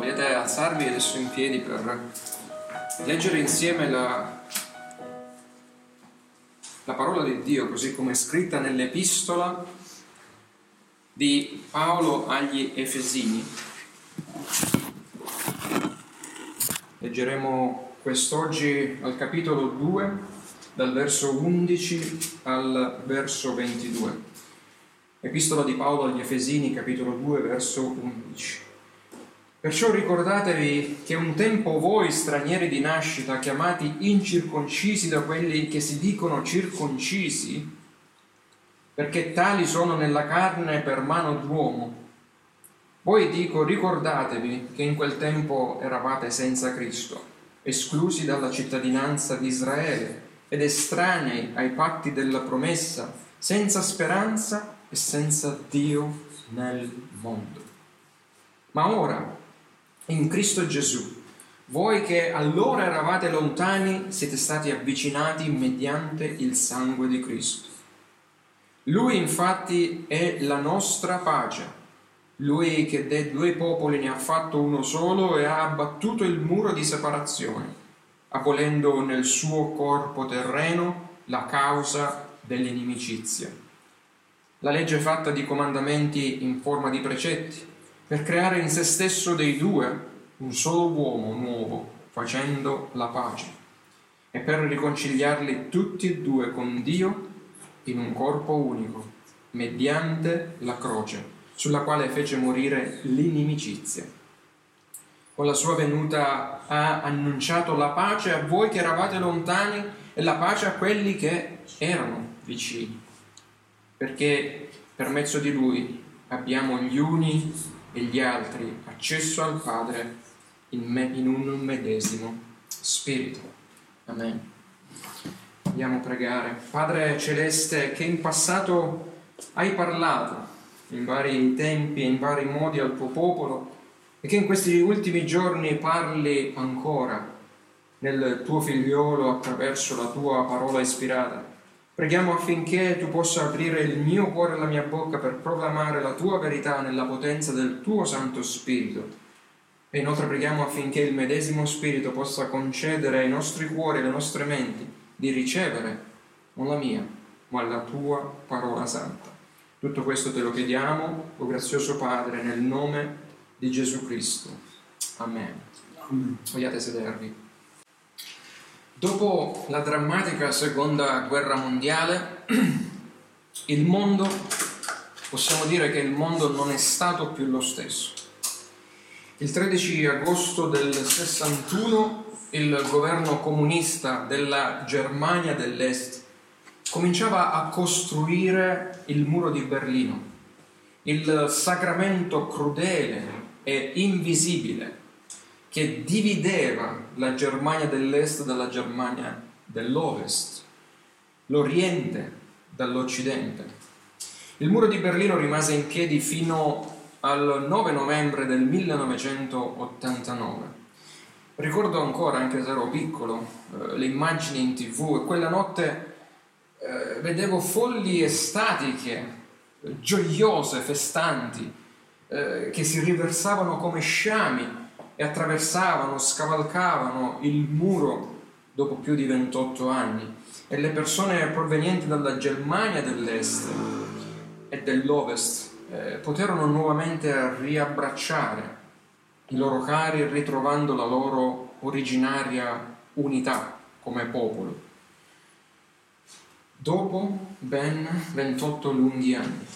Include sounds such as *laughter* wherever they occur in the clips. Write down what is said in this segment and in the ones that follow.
Vogliate alzarvi adesso in piedi per leggere insieme la, la parola di Dio così come è scritta nell'epistola di Paolo agli Efesini. Leggeremo quest'oggi al capitolo 2, dal verso 11 al verso 22. Epistola di Paolo agli Efesini, capitolo 2, verso 11. Perciò ricordatevi che un tempo voi, stranieri di nascita, chiamati incirconcisi da quelli che si dicono circoncisi, perché tali sono nella carne per mano d'uomo, voi dico, ricordatevi che in quel tempo eravate senza Cristo, esclusi dalla cittadinanza di Israele ed estranei ai patti della promessa, senza speranza e senza Dio nel mondo. Ma ora, in Cristo Gesù. Voi che allora eravate lontani siete stati avvicinati mediante il sangue di Cristo. Lui infatti è la nostra pace. Lui che dei due popoli ne ha fatto uno solo e ha abbattuto il muro di separazione, abolendo nel suo corpo terreno la causa dell'inimicizia. La legge è fatta di comandamenti in forma di precetti per creare in se stesso dei due un solo uomo nuovo, facendo la pace, e per riconciliarli tutti e due con Dio in un corpo unico, mediante la croce, sulla quale fece morire l'inimicizia. Con la sua venuta ha annunciato la pace a voi che eravate lontani e la pace a quelli che erano vicini, perché per mezzo di lui abbiamo gli uni e gli altri accesso al Padre in, me, in un medesimo spirito. Amen. Andiamo a pregare. Padre Celeste, che in passato hai parlato in vari tempi e in vari modi al tuo popolo e che in questi ultimi giorni parli ancora nel tuo figliolo attraverso la tua parola ispirata. Preghiamo affinché tu possa aprire il mio cuore e la mia bocca per proclamare la tua verità nella potenza del tuo Santo Spirito. E inoltre preghiamo affinché il medesimo Spirito possa concedere ai nostri cuori e alle nostre menti di ricevere non la mia, ma la tua parola santa. Tutto questo te lo chiediamo, o oh grazioso Padre, nel nome di Gesù Cristo. Amen. Vogliate sedervi. Dopo la drammatica seconda guerra mondiale, *clears throat* il mondo, possiamo dire che il mondo non è stato più lo stesso. Il 13 agosto del 61 il governo comunista della Germania dell'Est cominciava a costruire il muro di Berlino, il sacramento crudele e invisibile che divideva la Germania dell'Est dalla Germania dell'Ovest, l'Oriente dall'Occidente. Il muro di Berlino rimase in piedi fino al 9 novembre del 1989. Ricordo ancora, anche se ero piccolo, eh, le immagini in tv e quella notte eh, vedevo folli estatiche, gioiose, festanti, eh, che si riversavano come sciami e attraversavano, scavalcavano il muro dopo più di 28 anni e le persone provenienti dalla Germania dell'Est e dell'Ovest eh, poterono nuovamente riabbracciare i loro cari ritrovando la loro originaria unità come popolo. Dopo ben 28 lunghi anni.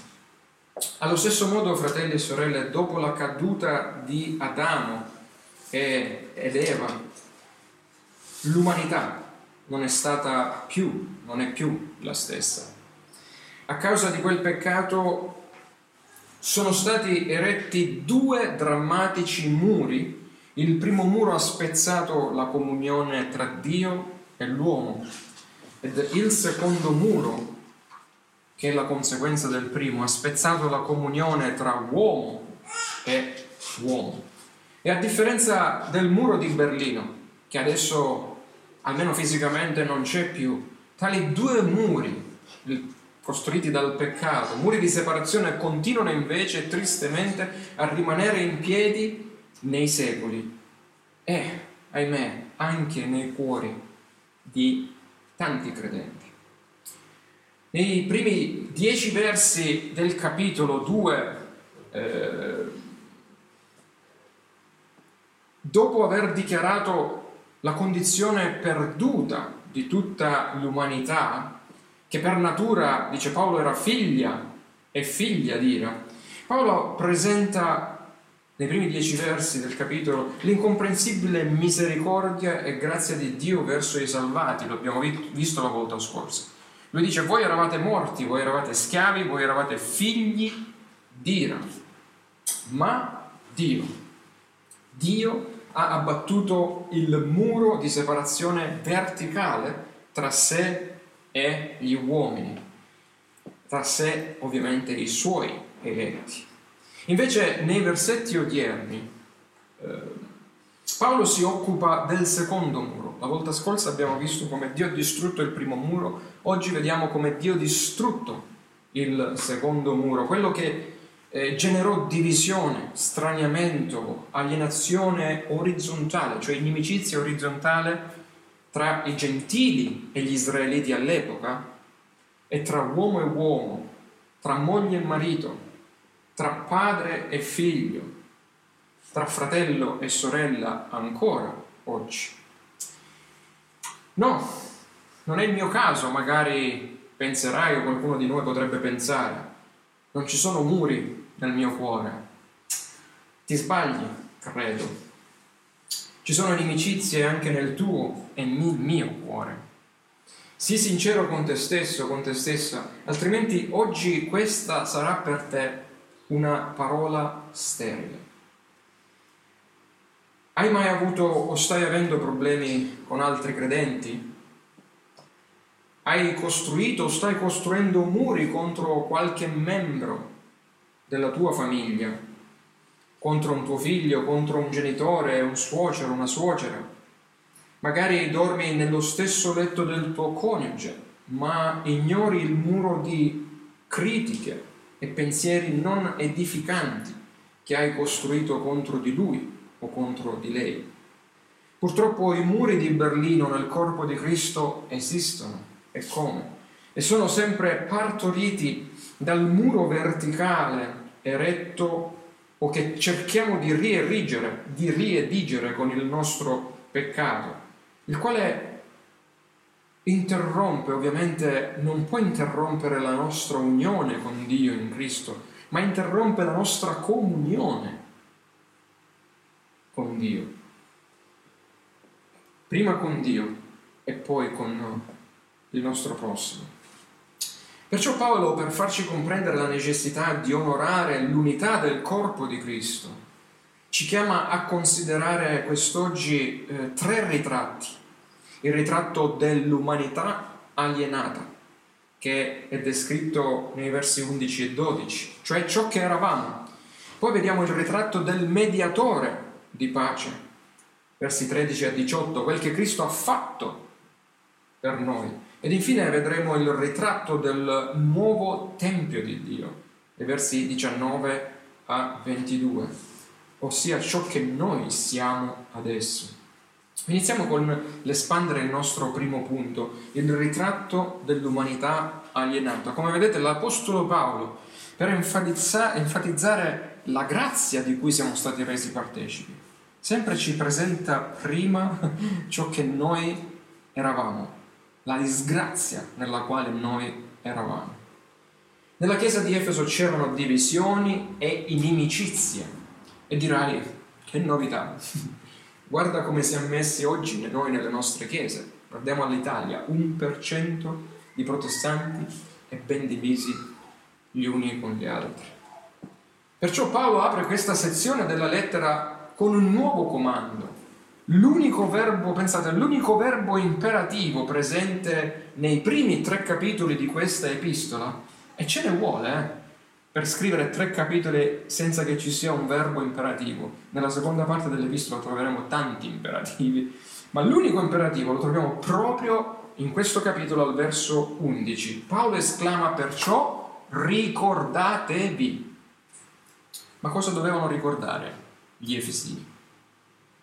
Allo stesso modo, fratelli e sorelle, dopo la caduta di Adamo e, ed Eva, l'umanità non è stata più, non è più la stessa. A causa di quel peccato sono stati eretti due drammatici muri. Il primo muro ha spezzato la comunione tra Dio e l'uomo ed il secondo muro, che è la conseguenza del primo, ha spezzato la comunione tra uomo e uomo. E a differenza del muro di Berlino, che adesso almeno fisicamente non c'è più, tali due muri costruiti dal peccato, muri di separazione continuano invece tristemente a rimanere in piedi nei secoli e, ahimè, anche nei cuori di tanti credenti. Nei primi dieci versi del capitolo 2, eh, dopo aver dichiarato la condizione perduta di tutta l'umanità, che per natura, dice Paolo, era figlia e figlia di Ira, Paolo presenta nei primi dieci versi del capitolo l'incomprensibile misericordia e grazia di Dio verso i salvati, lo abbiamo visto la volta scorsa. Lui dice, voi eravate morti, voi eravate schiavi, voi eravate figli di Ira, ma Dio, Dio ha abbattuto il muro di separazione verticale tra sé e gli uomini, tra sé ovviamente i suoi eletti. Invece nei versetti odierni eh, Paolo si occupa del secondo muro. La volta scorsa abbiamo visto come Dio ha distrutto il primo muro, oggi vediamo come Dio ha distrutto il secondo muro, quello che eh, generò divisione, straniamento, alienazione orizzontale, cioè inimicizia orizzontale tra i gentili e gli israeliti all'epoca e tra uomo e uomo, tra moglie e marito, tra padre e figlio, tra fratello e sorella ancora oggi. No, non è il mio caso, magari penserai o qualcuno di noi potrebbe pensare. Non ci sono muri nel mio cuore. Ti sbagli, credo. Ci sono inimicizie anche nel tuo e nel mio cuore. Sii sincero con te stesso, con te stessa, altrimenti oggi questa sarà per te una parola sterile. Hai mai avuto o stai avendo problemi con altri credenti? Hai costruito o stai costruendo muri contro qualche membro della tua famiglia, contro un tuo figlio, contro un genitore, un suocero, una suocera. Magari dormi nello stesso letto del tuo coniuge, ma ignori il muro di critiche e pensieri non edificanti che hai costruito contro di lui o contro di lei. Purtroppo i muri di Berlino nel corpo di Cristo esistono e come? E sono sempre partoriti dal muro verticale eretto o che cerchiamo di rierigere, di riedigere con il nostro peccato, il quale interrompe, ovviamente non può interrompere la nostra unione con Dio in Cristo, ma interrompe la nostra comunione con Dio. Prima con Dio e poi con il nostro prossimo. Perciò Paolo, per farci comprendere la necessità di onorare l'unità del corpo di Cristo, ci chiama a considerare quest'oggi eh, tre ritratti. Il ritratto dell'umanità alienata, che è descritto nei versi 11 e 12, cioè ciò che eravamo. Poi vediamo il ritratto del mediatore di pace, versi 13 a 18, quel che Cristo ha fatto per noi. Ed infine vedremo il ritratto del nuovo Tempio di Dio, nei versi 19 a 22, ossia ciò che noi siamo adesso. Iniziamo con l'espandere il nostro primo punto, il ritratto dell'umanità alienata. Come vedete l'Apostolo Paolo, per enfatizzare, enfatizzare la grazia di cui siamo stati resi partecipi, sempre ci presenta prima *laughs* ciò che noi eravamo la disgrazia nella quale noi eravamo. Nella chiesa di Efeso c'erano divisioni e inimicizie e dirai che novità. *laughs* Guarda come siamo messi oggi noi nelle nostre chiese. Guardiamo all'Italia, un per cento di protestanti e ben divisi gli uni con gli altri. Perciò Paolo apre questa sezione della lettera con un nuovo comando L'unico verbo, pensate, l'unico verbo imperativo presente nei primi tre capitoli di questa epistola, e ce ne vuole, eh, per scrivere tre capitoli senza che ci sia un verbo imperativo. Nella seconda parte dell'epistola troveremo tanti imperativi, ma l'unico imperativo lo troviamo proprio in questo capitolo al verso 11. Paolo esclama perciò ricordatevi. Ma cosa dovevano ricordare? gli Efesini.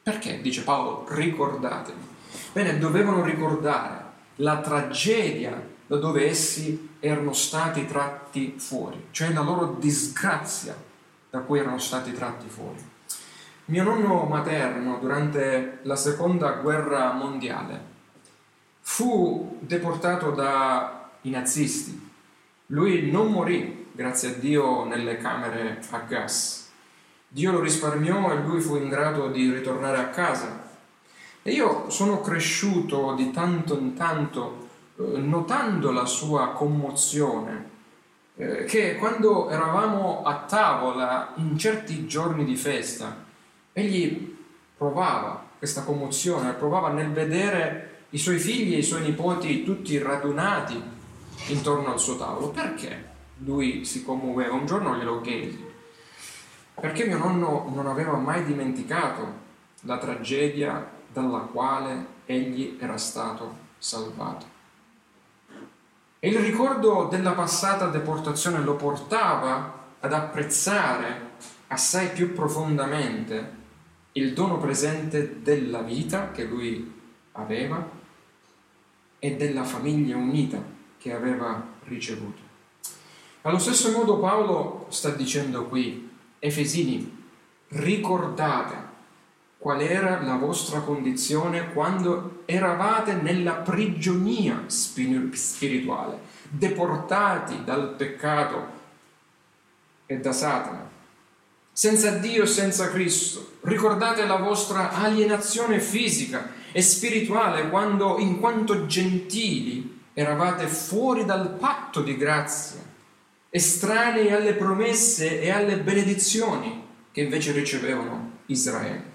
Perché, dice Paolo, ricordatevi? Bene, dovevano ricordare la tragedia da dove essi erano stati tratti fuori, cioè la loro disgrazia da cui erano stati tratti fuori. Mio nonno materno, durante la seconda guerra mondiale, fu deportato dai nazisti. Lui non morì, grazie a Dio, nelle camere a gas. Dio lo risparmiò e lui fu in grado di ritornare a casa. E io sono cresciuto di tanto in tanto eh, notando la sua commozione, eh, che quando eravamo a tavola in certi giorni di festa, egli provava questa commozione, provava nel vedere i suoi figli e i suoi nipoti tutti radunati intorno al suo tavolo. Perché lui si commuoveva? Un giorno glielo chiesi. Perché mio nonno non aveva mai dimenticato la tragedia dalla quale egli era stato salvato. E il ricordo della passata deportazione lo portava ad apprezzare assai più profondamente il dono presente della vita che lui aveva e della famiglia unita che aveva ricevuto. Allo stesso modo Paolo sta dicendo qui, Efesini, ricordate qual era la vostra condizione quando eravate nella prigionia spirituale, deportati dal peccato e da Satana, senza Dio e senza Cristo. Ricordate la vostra alienazione fisica e spirituale quando in quanto gentili eravate fuori dal patto di grazia, estranei alle promesse e alle benedizioni che invece ricevevano Israele.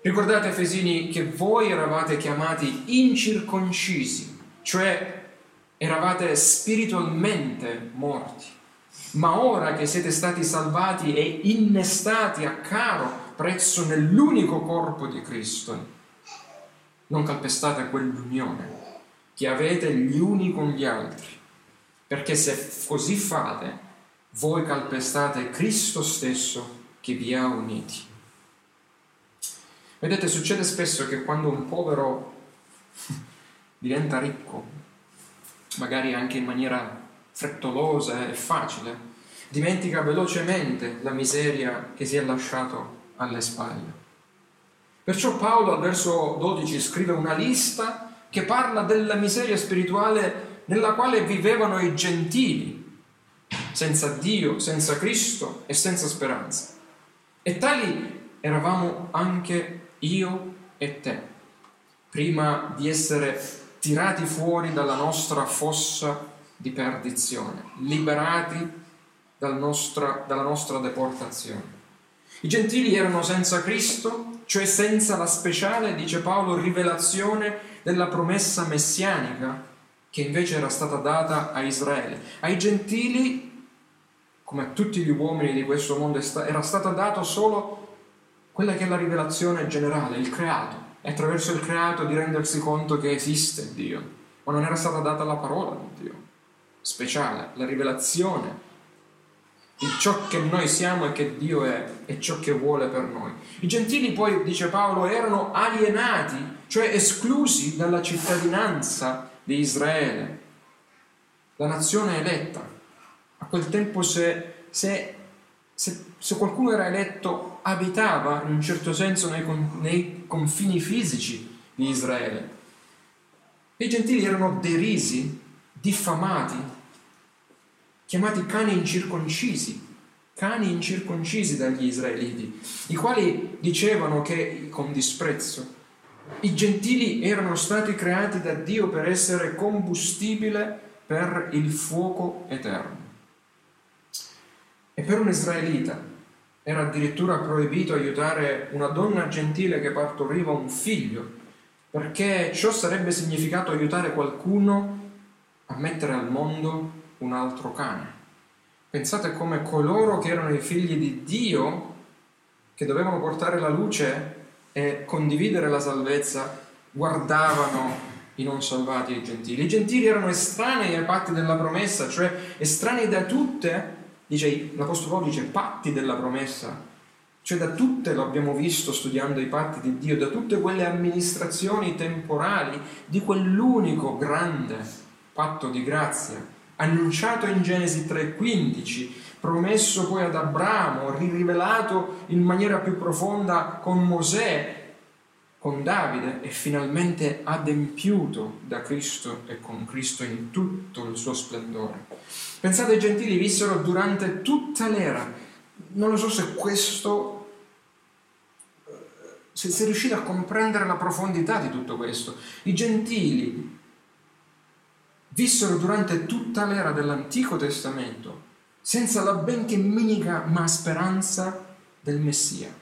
Ricordate, Efesini, che voi eravate chiamati incirconcisi, cioè eravate spiritualmente morti, ma ora che siete stati salvati e innestati a caro prezzo nell'unico corpo di Cristo. Non calpestate quell'unione che avete gli uni con gli altri, perché se così fate, voi calpestate Cristo stesso che vi ha uniti. Vedete, succede spesso che quando un povero *laughs* diventa ricco, magari anche in maniera frettolosa e facile, dimentica velocemente la miseria che si è lasciato alle spalle. Perciò Paolo al verso 12 scrive una lista che parla della miseria spirituale nella quale vivevano i gentili, senza Dio, senza Cristo e senza speranza. E tali eravamo anche io e te, prima di essere tirati fuori dalla nostra fossa di perdizione, liberati dal nostra, dalla nostra deportazione. I gentili erano senza Cristo, cioè senza la speciale, dice Paolo, rivelazione della promessa messianica che invece era stata data a Israele. Ai gentili, come a tutti gli uomini di questo mondo, era stata data solo quella che è la rivelazione generale, il creato. E attraverso il creato di rendersi conto che esiste Dio. Ma non era stata data la parola di Dio, speciale, la rivelazione di ciò che noi siamo e che Dio è e ciò che vuole per noi. I gentili poi, dice Paolo, erano alienati, cioè esclusi dalla cittadinanza di Israele, la nazione eletta. A quel tempo se, se, se, se qualcuno era eletto abitava in un certo senso nei, nei confini fisici di Israele. I gentili erano derisi, diffamati, chiamati cani incirconcisi, cani incirconcisi dagli israeliti, i quali dicevano che con disprezzo i gentili erano stati creati da Dio per essere combustibile per il fuoco eterno. E per un israelita era addirittura proibito aiutare una donna gentile che partoriva un figlio, perché ciò sarebbe significato aiutare qualcuno a mettere al mondo un altro cane. Pensate come coloro che erano i figli di Dio, che dovevano portare la luce e condividere la salvezza, guardavano i non salvati e i gentili. I gentili erano estranei ai patti della promessa, cioè estranei da tutte, dice, l'Apostolo Paolo dice patti della promessa, cioè da tutte, lo abbiamo visto studiando i patti di Dio, da tutte quelle amministrazioni temporali di quell'unico grande patto di grazia, annunciato in Genesi 3:15, promesso poi ad Abramo, rivelato in maniera più profonda con Mosè, con Davide e finalmente adempiuto da Cristo e con Cristo in tutto il suo splendore. Pensate ai gentili vissero durante tutta l'era. Non lo so se questo se, se riuscite a comprendere la profondità di tutto questo. I gentili vissero durante tutta l'era dell'Antico Testamento senza la benché minima speranza del Messia.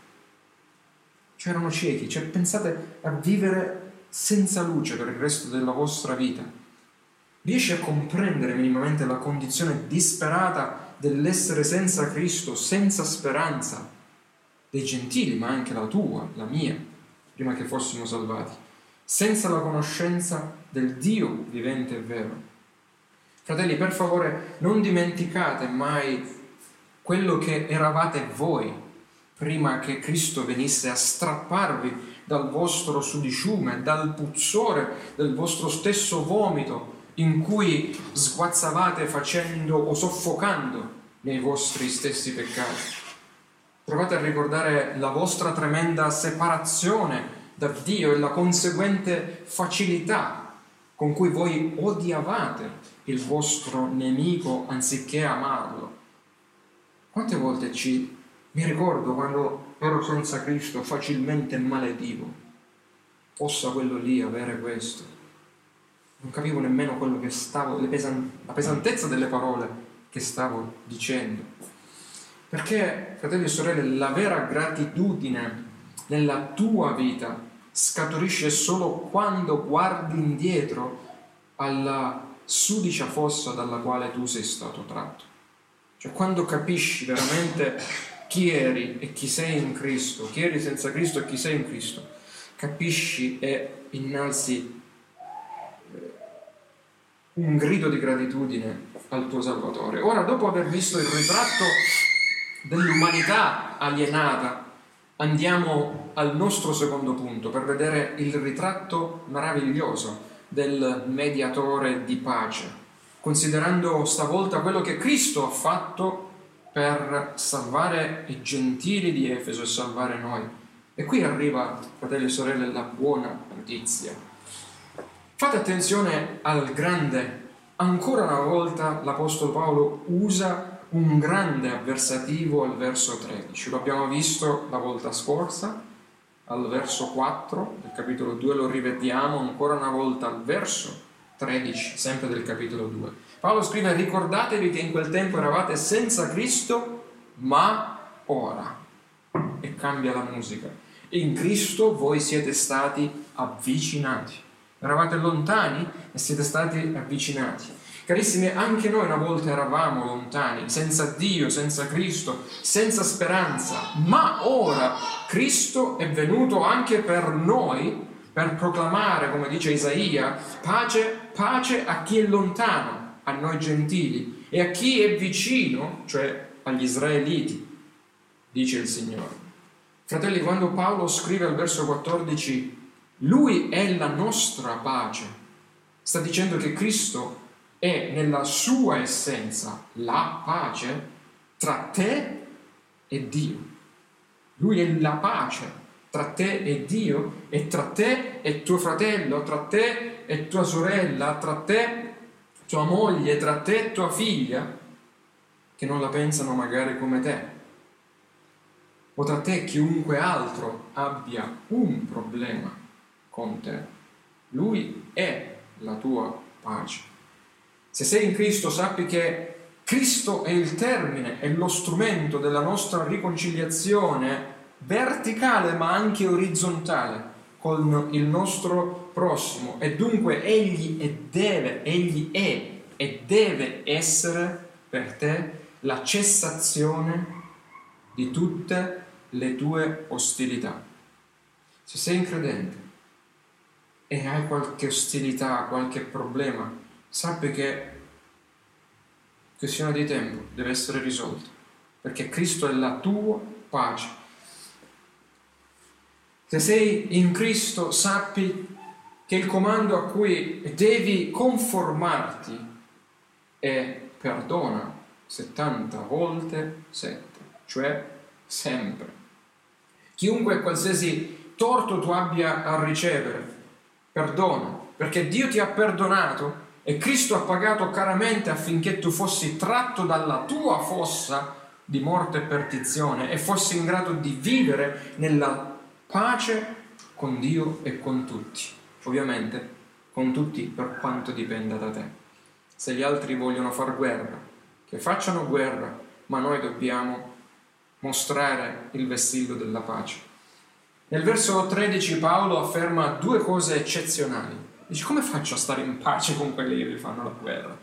Cioè erano ciechi, cioè pensate a vivere senza luce per il resto della vostra vita. Riesci a comprendere minimamente la condizione disperata dell'essere senza Cristo, senza speranza? dei gentili, ma anche la tua, la mia, prima che fossimo salvati, senza la conoscenza del Dio vivente e vero. Fratelli, per favore, non dimenticate mai quello che eravate voi prima che Cristo venisse a strapparvi dal vostro sudiciume, dal puzzore del vostro stesso vomito in cui sguazzavate facendo o soffocando nei vostri stessi peccati. Provate a ricordare la vostra tremenda separazione da Dio e la conseguente facilità con cui voi odiavate il vostro nemico anziché amarlo. Quante volte ci, mi ricordo quando ero senza Cristo, facilmente maledivo. Possa quello lì avere questo. Non capivo nemmeno quello che stavo, pesan- la pesantezza delle parole che stavo dicendo. Perché, fratelli e sorelle, la vera gratitudine nella tua vita scaturisce solo quando guardi indietro alla sudicia fossa dalla quale tu sei stato tratto. Cioè quando capisci veramente chi eri e chi sei in Cristo, chi eri senza Cristo e chi sei in Cristo, capisci e innalzi eh, un grido di gratitudine al tuo Salvatore. Ora, dopo aver visto il ritratto dell'umanità alienata, andiamo al nostro secondo punto per vedere il ritratto meraviglioso del mediatore di pace, considerando stavolta quello che Cristo ha fatto per salvare i gentili di Efeso e salvare noi. E qui arriva, fratelli e sorelle, la buona notizia. Fate attenzione al grande. Ancora una volta l'Apostolo Paolo usa un grande avversativo al verso 13. Lo abbiamo visto la volta scorsa, al verso 4 del capitolo 2, lo rivediamo ancora una volta al verso 13, sempre del capitolo 2. Paolo scrive, ricordatevi che in quel tempo eravate senza Cristo, ma ora. E cambia la musica. In Cristo voi siete stati avvicinati. Eravate lontani e siete stati avvicinati. Carissimi, anche noi una volta eravamo lontani, senza Dio, senza Cristo, senza speranza, ma ora Cristo è venuto anche per noi per proclamare, come dice Isaia, pace, pace a chi è lontano, a noi gentili, e a chi è vicino, cioè agli israeliti, dice il Signore. Fratelli, quando Paolo scrive al verso 14, Lui è la nostra pace, sta dicendo che Cristo è nella sua essenza la pace tra te e Dio. Lui è la pace tra te e Dio e tra te e tuo fratello, tra te e tua sorella, tra te, tua moglie, tra te e tua figlia, che non la pensano magari come te. O tra te chiunque altro abbia un problema con te. Lui è la tua pace. Se sei in Cristo sappi che Cristo è il termine, è lo strumento della nostra riconciliazione verticale ma anche orizzontale con il nostro prossimo e dunque egli è deve, egli è e deve essere per te la cessazione di tutte le tue ostilità. Se sei incredente e hai qualche ostilità, qualche problema, sappi che questione di tempo deve essere risolta, perché Cristo è la tua pace. Se sei in Cristo, sappi che il comando a cui devi conformarti è perdona 70 volte 7, cioè sempre. Chiunque qualsiasi torto tu abbia a ricevere, perdona, perché Dio ti ha perdonato e Cristo ha pagato caramente affinché tu fossi tratto dalla tua fossa di morte e perdizione e fossi in grado di vivere nella pace con Dio e con tutti. Ovviamente con tutti per quanto dipenda da te. Se gli altri vogliono far guerra, che facciano guerra, ma noi dobbiamo mostrare il vessillo della pace. Nel verso 13 Paolo afferma due cose eccezionali. Dice come faccio a stare in pace con quelli che vi fanno la guerra?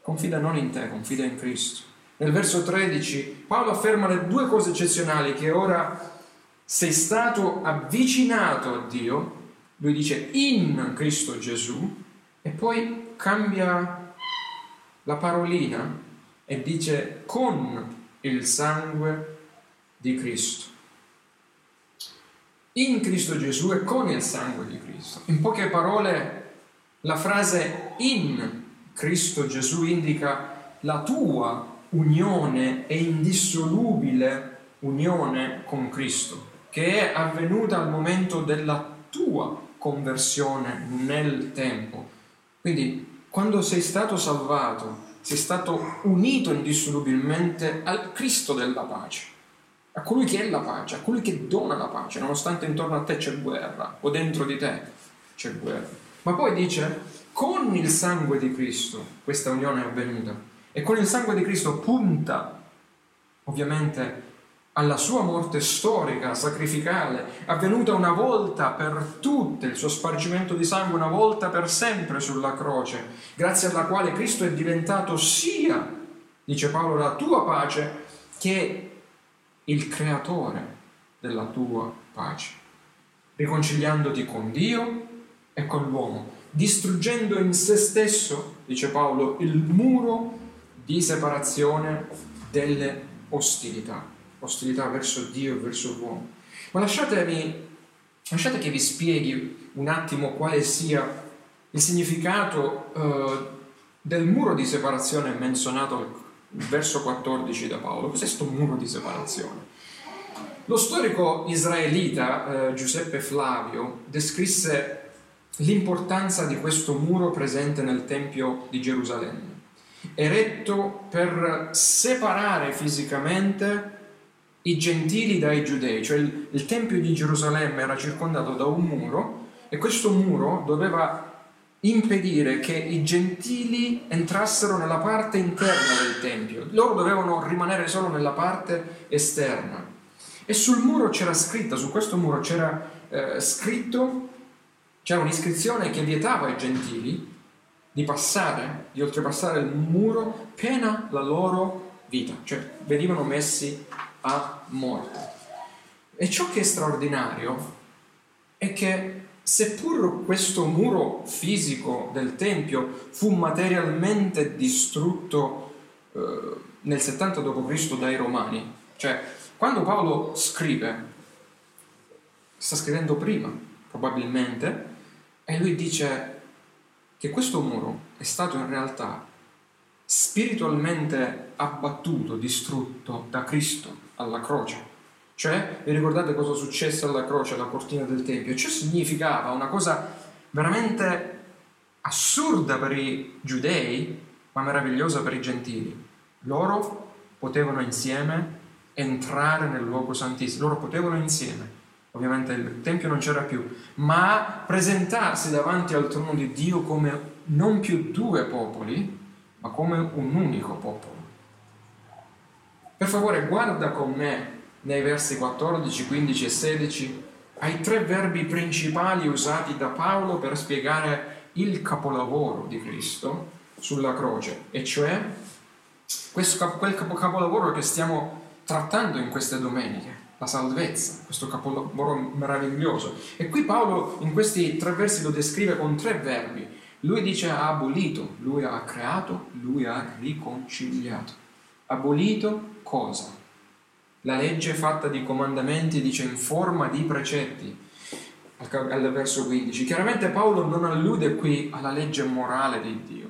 Confida non in te, confida in Cristo. Nel verso 13 Paolo afferma le due cose eccezionali che ora sei stato avvicinato a Dio, lui dice in Cristo Gesù, e poi cambia la parolina e dice con il sangue di Cristo. In Cristo Gesù e con il sangue di Cristo. In poche parole, la frase in Cristo Gesù indica la tua unione e indissolubile unione con Cristo, che è avvenuta al momento della tua conversione nel tempo. Quindi, quando sei stato salvato, sei stato unito indissolubilmente al Cristo della pace, a colui che è la pace, a colui che dona la pace, nonostante intorno a te c'è guerra o dentro di te c'è guerra. Ma poi dice, con il sangue di Cristo questa unione è avvenuta e con il sangue di Cristo punta ovviamente alla sua morte storica, sacrificale, avvenuta una volta per tutte, il suo spargimento di sangue una volta per sempre sulla croce, grazie alla quale Cristo è diventato sia, dice Paolo, la tua pace, che il creatore della tua pace, riconciliandoti con Dio e con l'uomo, distruggendo in se stesso, dice Paolo, il muro di separazione delle ostilità ostilità verso Dio e verso l'uomo. Ma lasciatemi, lasciate che vi spieghi un attimo quale sia il significato eh, del muro di separazione menzionato verso 14 da Paolo. Cos'è questo muro di separazione? Lo storico israelita eh, Giuseppe Flavio descrisse l'importanza di questo muro presente nel Tempio di Gerusalemme, eretto per separare fisicamente i gentili dai giudei, cioè il, il Tempio di Gerusalemme era circondato da un muro e questo muro doveva impedire che i gentili entrassero nella parte interna del Tempio, loro dovevano rimanere solo nella parte esterna. E sul muro c'era scritto, su questo muro c'era eh, scritto, c'era un'iscrizione che vietava ai gentili di passare, di oltrepassare il muro, pena la loro vita, cioè venivano messi a morte. E ciò che è straordinario è che seppur questo muro fisico del Tempio fu materialmente distrutto eh, nel 70 d.C. dai Romani, cioè quando Paolo scrive, sta scrivendo prima probabilmente, e lui dice che questo muro è stato in realtà spiritualmente abbattuto, distrutto da Cristo alla croce. Cioè, vi ricordate cosa successe alla croce, alla cortina del Tempio? Ciò significava una cosa veramente assurda per i giudei, ma meravigliosa per i gentili. Loro potevano insieme entrare nel luogo santissimo, loro potevano insieme, ovviamente il Tempio non c'era più, ma presentarsi davanti al trono di Dio come non più due popoli, ma come un unico popolo. Per favore guarda con me nei versi 14, 15 e 16 ai tre verbi principali usati da Paolo per spiegare il capolavoro di Cristo sulla croce, e cioè questo, quel capolavoro che stiamo trattando in queste domeniche, la salvezza, questo capolavoro meraviglioso. E qui Paolo in questi tre versi lo descrive con tre verbi. Lui dice ha abolito, lui ha creato, lui ha riconciliato. Abolito cosa? La legge fatta di comandamenti dice in forma di precetti, al verso 15. Chiaramente Paolo non allude qui alla legge morale di Dio,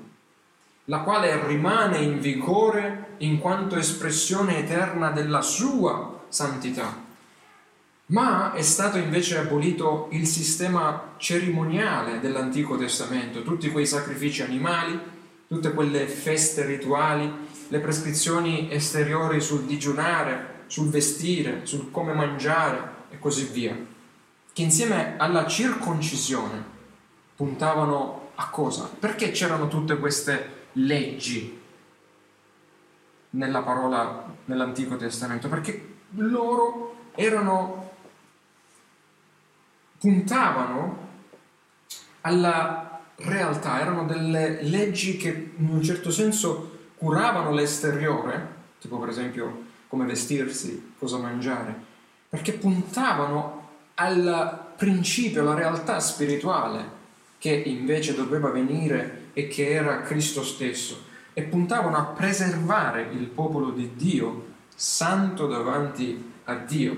la quale rimane in vigore in quanto espressione eterna della sua santità. Ma è stato invece abolito il sistema cerimoniale dell'Antico Testamento, tutti quei sacrifici animali, tutte quelle feste rituali, le prescrizioni esteriori sul digiunare, sul vestire, sul come mangiare e così via, che insieme alla circoncisione puntavano a cosa? Perché c'erano tutte queste leggi nella parola nell'Antico Testamento? Perché loro erano puntavano alla realtà, erano delle leggi che in un certo senso curavano l'esteriore, tipo per esempio come vestirsi, cosa mangiare, perché puntavano al principio, alla realtà spirituale che invece doveva venire e che era Cristo stesso e puntavano a preservare il popolo di Dio santo davanti a Dio,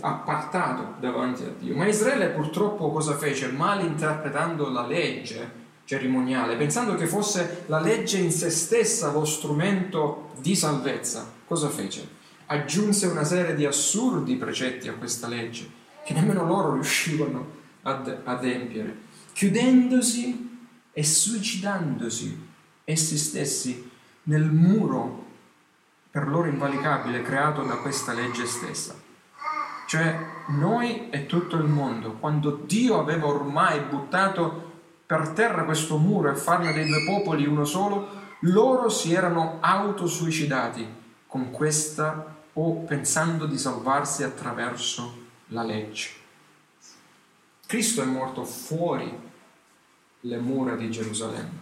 appartato davanti a Dio. Ma Israele purtroppo cosa fece? Malinterpretando la legge cerimoniale, pensando che fosse la legge in se stessa lo strumento di salvezza cosa fece? Aggiunse una serie di assurdi precetti a questa legge che nemmeno loro riuscivano ad adempiere, chiudendosi e suicidandosi essi stessi nel muro per loro invalicabile creato da questa legge stessa. Cioè noi e tutto il mondo, quando Dio aveva ormai buttato per terra questo muro e farne dei due popoli uno solo, loro si erano autosuicidati con questa o pensando di salvarsi attraverso la legge. Cristo è morto fuori le mura di Gerusalemme,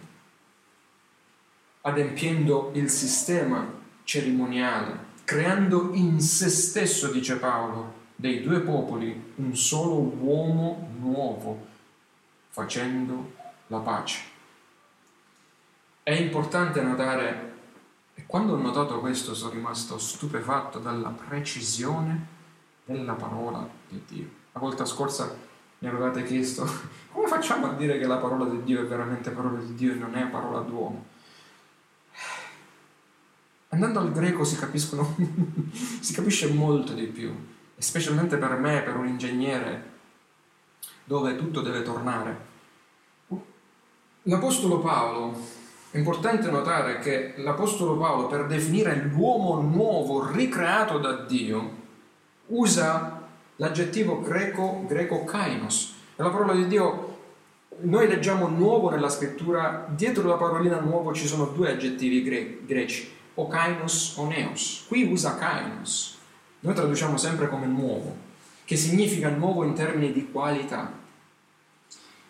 adempiendo il sistema cerimoniale, creando in se stesso, dice Paolo, dei due popoli un solo uomo nuovo, facendo la pace. È importante notare e quando ho notato questo sono rimasto stupefatto dalla precisione della parola di Dio. La volta scorsa mi avevate chiesto *laughs* come facciamo a dire che la parola di Dio è veramente parola di Dio e non è parola d'uomo. Andando al greco si, *laughs* si capisce molto di più, specialmente per me, per un ingegnere, dove tutto deve tornare. L'Apostolo Paolo è importante notare che l'Apostolo Paolo, per definire l'uomo nuovo ricreato da Dio, usa l'aggettivo greco, greco kainos. E la parola di Dio, noi leggiamo nuovo nella scrittura, dietro la parolina nuovo ci sono due aggettivi gre- greci, o kainos o neos. Qui usa kainos. Noi traduciamo sempre come nuovo, che significa nuovo in termini di qualità.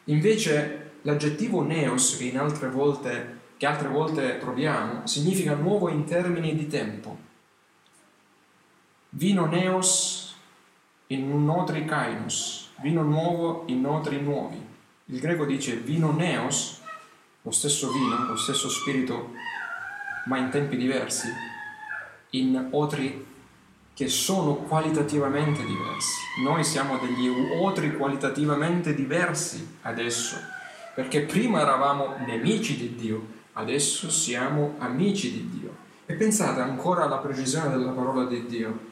Invece l'aggettivo neos, che in altre volte che altre volte troviamo, significa nuovo in termini di tempo. Vino neos in notri kainos, vino nuovo in notri nuovi. Il greco dice vino neos, lo stesso vino, lo stesso spirito, ma in tempi diversi, in otri che sono qualitativamente diversi. Noi siamo degli otri qualitativamente diversi adesso, perché prima eravamo nemici di Dio, adesso siamo amici di Dio. E pensate ancora alla precisione della parola di Dio.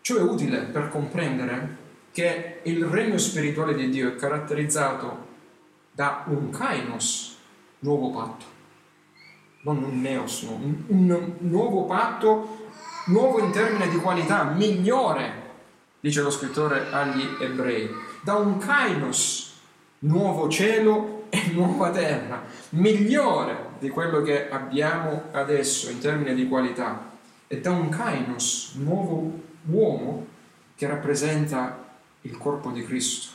Ciò è utile per comprendere che il regno spirituale di Dio è caratterizzato da un kainos, nuovo patto, non un neos, no, un, un nuovo patto, nuovo in termini di qualità, migliore, dice lo scrittore agli ebrei, da un kainos, nuovo cielo e nuova terra, migliore di quello che abbiamo adesso in termini di qualità, e da un kainos, nuovo uomo, che rappresenta il corpo di Cristo,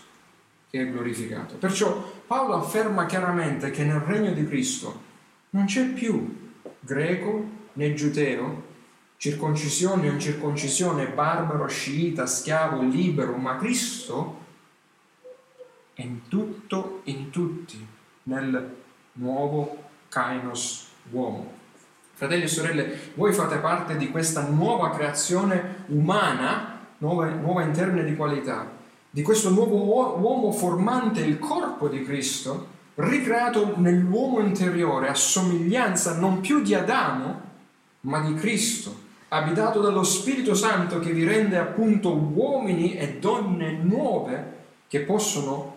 che è glorificato. Perciò Paolo afferma chiaramente che nel regno di Cristo non c'è più greco né giudeo, circoncisione o incirconcisione, barbaro, sciita, schiavo, libero, ma Cristo è in tutto, in tutti, nel nuovo Kainos uomo. Fratelli e sorelle, voi fate parte di questa nuova creazione umana, nuova, nuova in termini di qualità, di questo nuovo uomo formante il corpo di Cristo, ricreato nell'uomo interiore a somiglianza non più di Adamo, ma di Cristo, abitato dallo Spirito Santo che vi rende appunto uomini e donne nuove che possono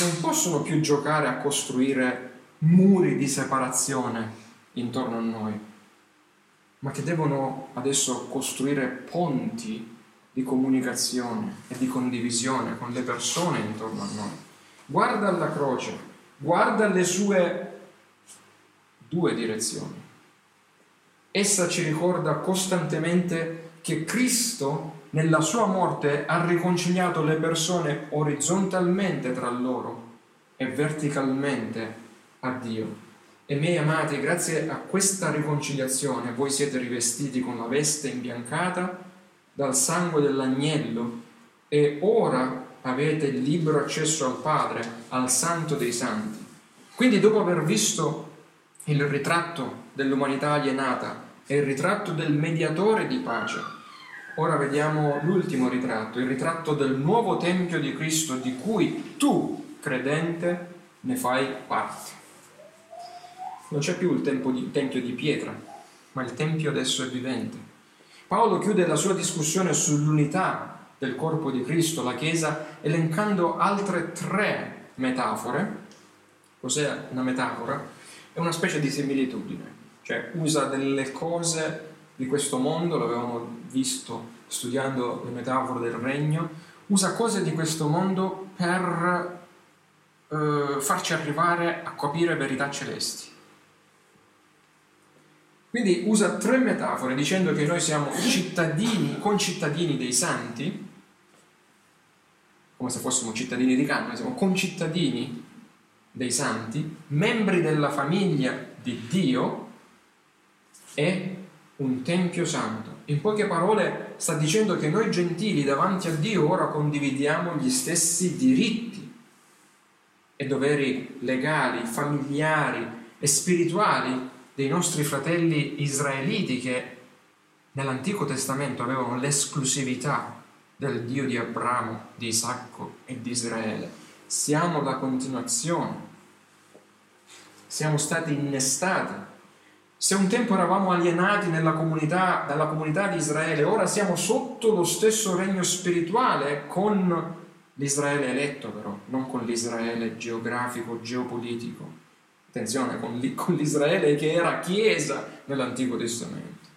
non possono più giocare a costruire muri di separazione intorno a noi, ma che devono adesso costruire ponti di comunicazione e di condivisione con le persone intorno a noi. Guarda la croce, guarda le sue due direzioni. Essa ci ricorda costantemente che Cristo nella sua morte ha riconciliato le persone orizzontalmente tra loro e verticalmente a Dio. E miei amati, grazie a questa riconciliazione voi siete rivestiti con la veste imbiancata dal sangue dell'agnello e ora avete libero accesso al Padre, al Santo dei Santi. Quindi dopo aver visto il ritratto dell'umanità alienata e il ritratto del mediatore di pace, ora vediamo l'ultimo ritratto, il ritratto del nuovo Tempio di Cristo di cui tu, credente, ne fai parte. Non c'è più il di, tempio di pietra, ma il tempio adesso è vivente. Paolo chiude la sua discussione sull'unità del corpo di Cristo, la Chiesa, elencando altre tre metafore. Cos'è una metafora? È una specie di similitudine, cioè usa delle cose di questo mondo, l'avevamo visto studiando le metafore del regno, usa cose di questo mondo per eh, farci arrivare a capire verità celesti. Quindi usa tre metafore dicendo che noi siamo cittadini, concittadini dei santi, come se fossimo cittadini di Canna, siamo concittadini dei santi, membri della famiglia di Dio e un tempio santo. In poche parole sta dicendo che noi gentili davanti a Dio ora condividiamo gli stessi diritti e doveri legali, familiari e spirituali dei nostri fratelli israeliti che nell'Antico Testamento avevano l'esclusività del Dio di Abramo, di Isacco e di Israele. Siamo la continuazione. Siamo stati innestati. Se un tempo eravamo alienati comunità, dalla comunità di Israele, ora siamo sotto lo stesso regno spirituale con l'Israele eletto però, non con l'Israele geografico, geopolitico attenzione, con, l'Israele che era chiesa nell'Antico Testamento.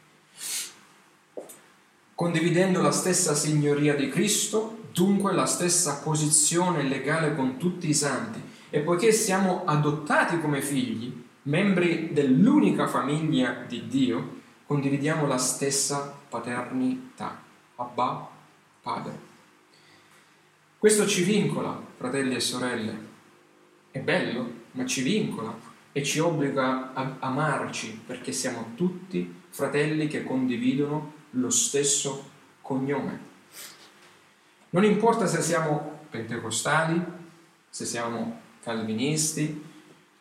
Condividendo la stessa signoria di Cristo, dunque la stessa posizione legale con tutti i santi, e poiché siamo adottati come figli, membri dell'unica famiglia di Dio, condividiamo la stessa paternità. Abba, Padre. Questo ci vincola, fratelli e sorelle. È bello, ma ci vincola e ci obbliga a amarci perché siamo tutti fratelli che condividono lo stesso cognome. Non importa se siamo pentecostali, se siamo calvinisti,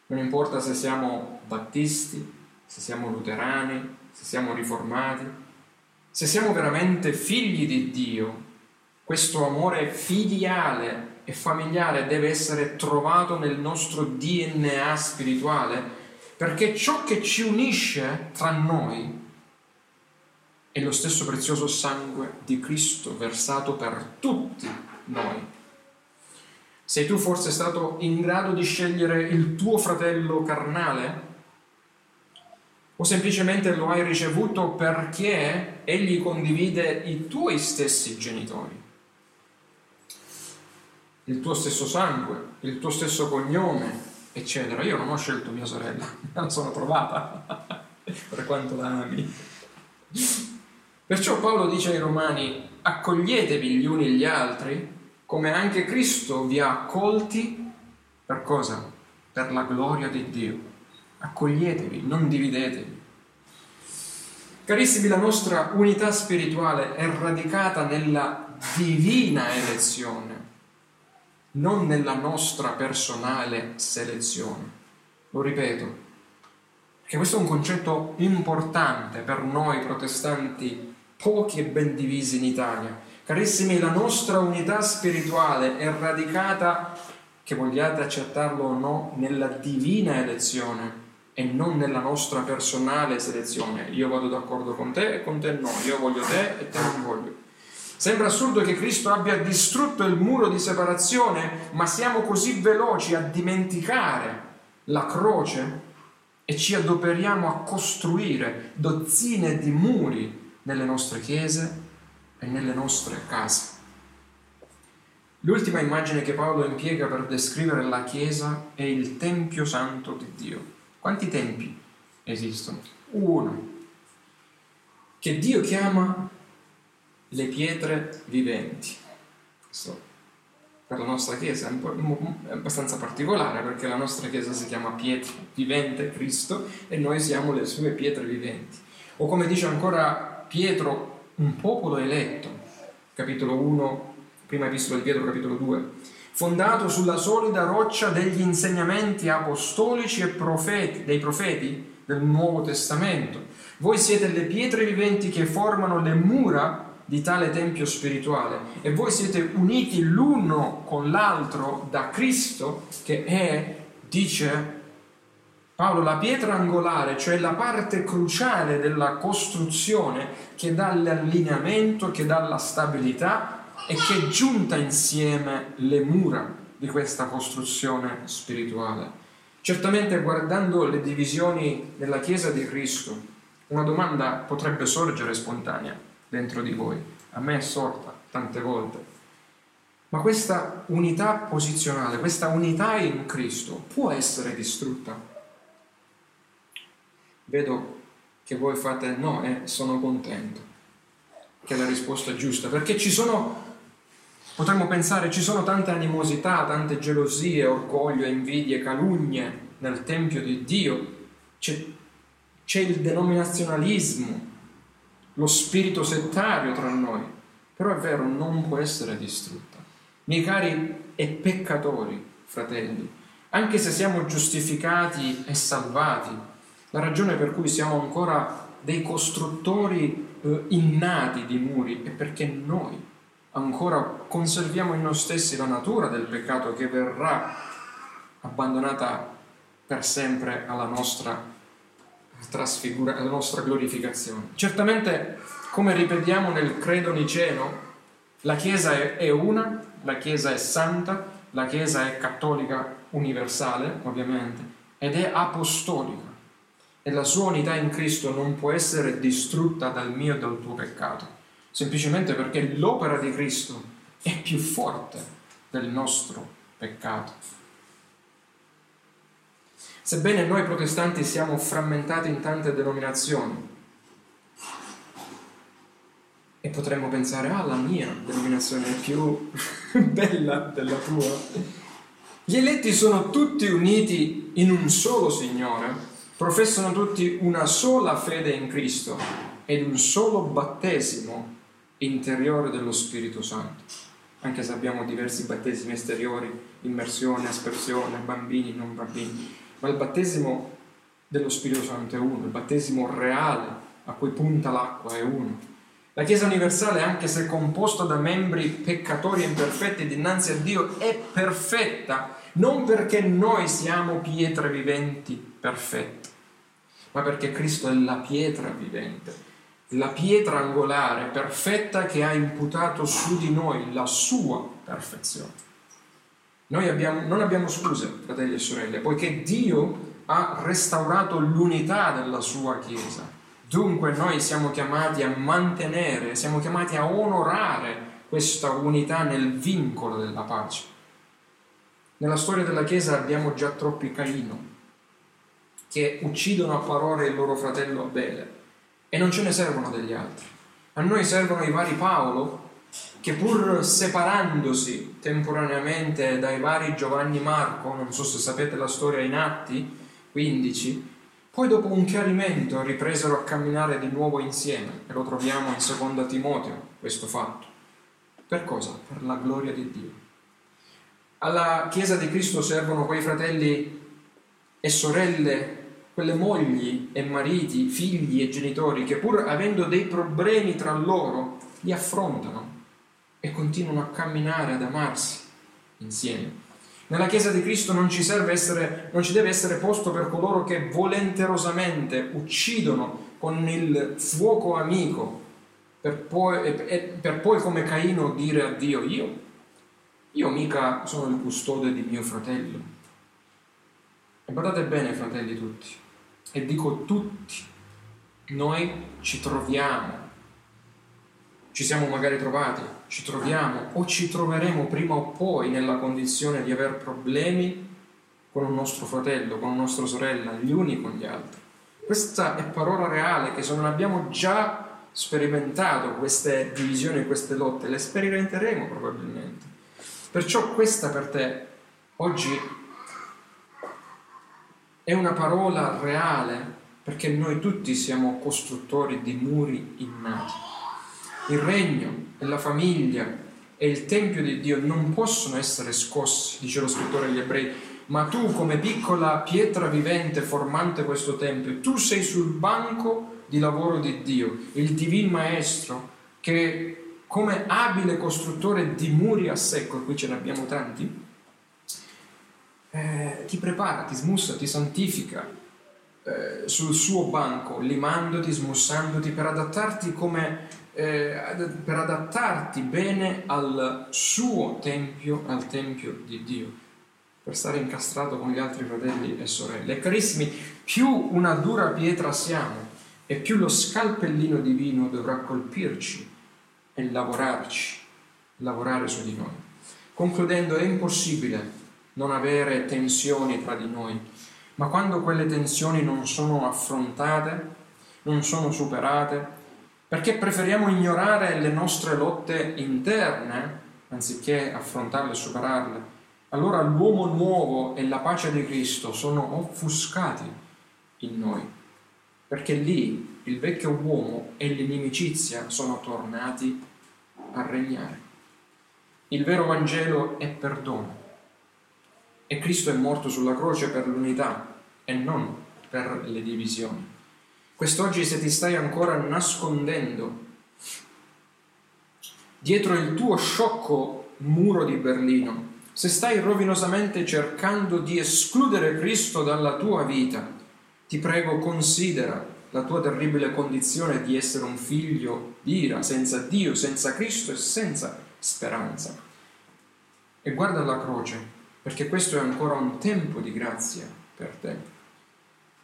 non importa se siamo battisti, se siamo luterani, se siamo riformati, se siamo veramente figli di Dio, questo amore filiale e familiare deve essere trovato nel nostro DNA spirituale, perché ciò che ci unisce tra noi è lo stesso prezioso sangue di Cristo versato per tutti noi. Sei tu forse stato in grado di scegliere il tuo fratello carnale? O semplicemente lo hai ricevuto perché egli condivide i tuoi stessi genitori? il tuo stesso sangue, il tuo stesso cognome, eccetera. Io non ho scelto mia sorella, *laughs* la sono trovata, *laughs* per quanto la ami. Perciò Paolo dice ai Romani, accoglietevi gli uni gli altri, come anche Cristo vi ha accolti, per cosa? Per la gloria di Dio. Accoglietevi, non dividetevi. Carissimi, la nostra unità spirituale è radicata nella divina elezione non nella nostra personale selezione. Lo ripeto, Perché questo è un concetto importante per noi protestanti, pochi e ben divisi in Italia. Carissimi, la nostra unità spirituale è radicata, che vogliate accettarlo o no, nella divina elezione e non nella nostra personale selezione. Io vado d'accordo con te e con te no, io voglio te e te non voglio. Sembra assurdo che Cristo abbia distrutto il muro di separazione, ma siamo così veloci a dimenticare la croce e ci adoperiamo a costruire dozzine di muri nelle nostre chiese e nelle nostre case. L'ultima immagine che Paolo impiega per descrivere la Chiesa è il Tempio Santo di Dio. Quanti tempi esistono? Uno, che Dio chiama le pietre viventi. Questo per la nostra Chiesa è abbastanza particolare perché la nostra Chiesa si chiama pietra vivente Cristo e noi siamo le sue pietre viventi. O come dice ancora Pietro, un popolo eletto, capitolo 1, prima epistola di Pietro, capitolo 2, fondato sulla solida roccia degli insegnamenti apostolici e profeti, dei profeti del Nuovo Testamento. Voi siete le pietre viventi che formano le mura di tale tempio spirituale e voi siete uniti l'uno con l'altro da Cristo che è, dice Paolo, la pietra angolare, cioè la parte cruciale della costruzione che dà l'allineamento, che dà la stabilità e che giunta insieme le mura di questa costruzione spirituale. Certamente guardando le divisioni della Chiesa di Cristo, una domanda potrebbe sorgere spontanea dentro di voi. A me è sorta tante volte. Ma questa unità posizionale, questa unità in Cristo può essere distrutta? Vedo che voi fate no e sono contento. Che la risposta è giusta, perché ci sono, potremmo pensare, ci sono tante animosità, tante gelosie, orgoglio, invidie, calunnie nel Tempio di Dio, c'è, c'è il denominazionalismo, lo spirito settario tra noi, però è vero, non può essere distrutta. Miei cari e peccatori, fratelli, anche se siamo giustificati e salvati, la ragione per cui siamo ancora dei costruttori eh, innati di muri è perché noi ancora conserviamo in noi stessi la natura del peccato che verrà abbandonata per sempre alla nostra trasfigura, la nostra glorificazione. Certamente, come ripetiamo nel credo niceno, la Chiesa è una, la Chiesa è santa, la Chiesa è cattolica universale, ovviamente, ed è apostolica. E la sua unità in Cristo non può essere distrutta dal mio e dal tuo peccato, semplicemente perché l'opera di Cristo è più forte del nostro peccato. Sebbene noi protestanti siamo frammentati in tante denominazioni e potremmo pensare, ah, la mia denominazione è più *laughs* bella della tua. Gli eletti sono tutti uniti in un solo Signore, professano tutti una sola fede in Cristo ed un solo battesimo interiore dello Spirito Santo. Anche se abbiamo diversi battesimi esteriori, immersione, aspersione, bambini, non bambini ma il battesimo dello Spirito Santo è uno, il battesimo reale a cui punta l'acqua è uno. La Chiesa universale, anche se composta da membri peccatori e imperfetti dinanzi a Dio, è perfetta non perché noi siamo pietre viventi perfette, ma perché Cristo è la pietra vivente, la pietra angolare perfetta che ha imputato su di noi la sua perfezione. Noi abbiamo, non abbiamo scuse, fratelli e sorelle, poiché Dio ha restaurato l'unità della sua Chiesa. Dunque noi siamo chiamati a mantenere, siamo chiamati a onorare questa unità nel vincolo della pace. Nella storia della Chiesa abbiamo già troppi Caino che uccidono a parole il loro fratello Abele e non ce ne servono degli altri. A noi servono i vari Paolo che pur separandosi temporaneamente dai vari Giovanni Marco, non so se sapete la storia in Atti 15, poi dopo un chiarimento ripresero a camminare di nuovo insieme e lo troviamo in seconda Timoteo questo fatto. Per cosa? Per la gloria di Dio. Alla Chiesa di Cristo servono quei fratelli e sorelle quelle mogli e mariti, figli e genitori che pur avendo dei problemi tra loro li affrontano e continuano a camminare, ad amarsi insieme. Nella Chiesa di Cristo non ci, essere, non ci deve essere posto per coloro che volenterosamente uccidono con il fuoco amico per poi, per poi come Caino dire a Dio io, io mica sono il custode di mio fratello. E guardate bene fratelli tutti, e dico tutti, noi ci troviamo ci siamo magari trovati, ci troviamo o ci troveremo prima o poi nella condizione di aver problemi con un nostro fratello, con una nostra sorella, gli uni con gli altri. Questa è parola reale che se non abbiamo già sperimentato queste divisioni, queste lotte, le sperimenteremo probabilmente. Perciò questa per te oggi è una parola reale perché noi tutti siamo costruttori di muri innati. Il regno e la famiglia e il Tempio di Dio non possono essere scossi, dice lo scrittore agli ebrei, ma tu come piccola pietra vivente formante questo Tempio, tu sei sul banco di lavoro di Dio, il Divin Maestro che come abile costruttore di muri a secco, qui ce ne abbiamo tanti, eh, ti prepara, ti smussa, ti santifica eh, sul suo banco, limandoti, smussandoti per adattarti come eh, per adattarti bene al suo tempio, al tempio di Dio, per stare incastrato con gli altri fratelli e sorelle. E carissimi, più una dura pietra siamo e più lo scalpellino divino dovrà colpirci e lavorarci, lavorare su di noi. Concludendo, è impossibile non avere tensioni tra di noi, ma quando quelle tensioni non sono affrontate, non sono superate, perché preferiamo ignorare le nostre lotte interne anziché affrontarle e superarle, allora l'uomo nuovo e la pace di Cristo sono offuscati in noi, perché lì il vecchio uomo e l'inimicizia sono tornati a regnare. Il vero Vangelo è perdono e Cristo è morto sulla croce per l'unità e non per le divisioni. Quest'oggi se ti stai ancora nascondendo dietro il tuo sciocco muro di Berlino, se stai rovinosamente cercando di escludere Cristo dalla tua vita, ti prego considera la tua terribile condizione di essere un figlio di ira, senza Dio, senza Cristo e senza speranza. E guarda la croce, perché questo è ancora un tempo di grazia per te.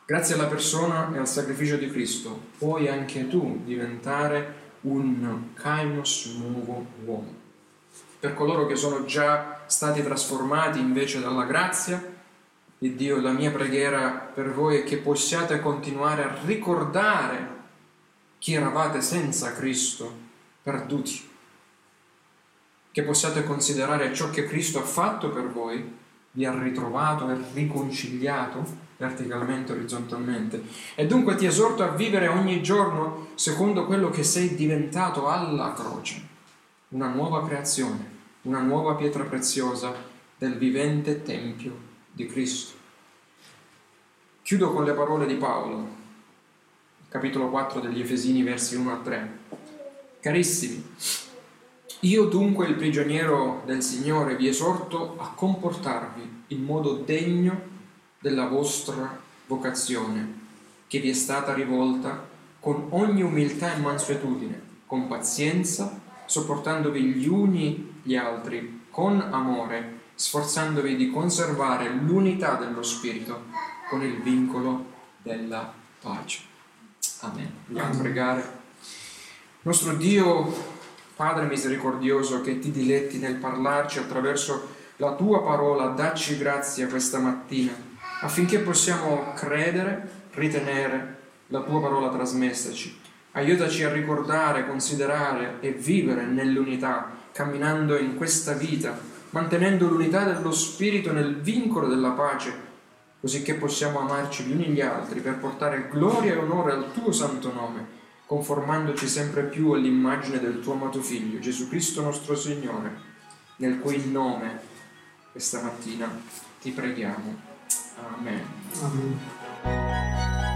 Grazie alla persona e al sacrificio di Cristo puoi anche tu diventare un kainos nuovo uomo. Per coloro che sono già stati trasformati invece dalla grazia di Dio, la mia preghiera per voi è che possiate continuare a ricordare chi eravate senza Cristo, perduti. Che possiate considerare ciò che Cristo ha fatto per voi, vi ha ritrovato e riconciliato verticalmente, orizzontalmente. E dunque ti esorto a vivere ogni giorno secondo quello che sei diventato alla croce, una nuova creazione, una nuova pietra preziosa del vivente Tempio di Cristo. Chiudo con le parole di Paolo, capitolo 4 degli Efesini, versi 1 a 3. Carissimi, io dunque, il prigioniero del Signore, vi esorto a comportarvi in modo degno della vostra vocazione, che vi è stata rivolta con ogni umiltà e mansuetudine, con pazienza, sopportandovi gli uni gli altri, con amore, sforzandovi di conservare l'unità dello Spirito con il vincolo della pace. Amen. Vogliamo pregare. Nostro Dio, Padre misericordioso, che ti diletti nel parlarci attraverso la tua parola, dacci grazia questa mattina affinché possiamo credere, ritenere la tua parola trasmessaci. Aiutaci a ricordare, considerare e vivere nell'unità, camminando in questa vita, mantenendo l'unità dello Spirito nel vincolo della pace, così che possiamo amarci gli uni gli altri per portare gloria e onore al tuo santo nome, conformandoci sempre più all'immagine del tuo amato Figlio, Gesù Cristo nostro Signore, nel cui nome questa mattina ti preghiamo. Amen. Amen.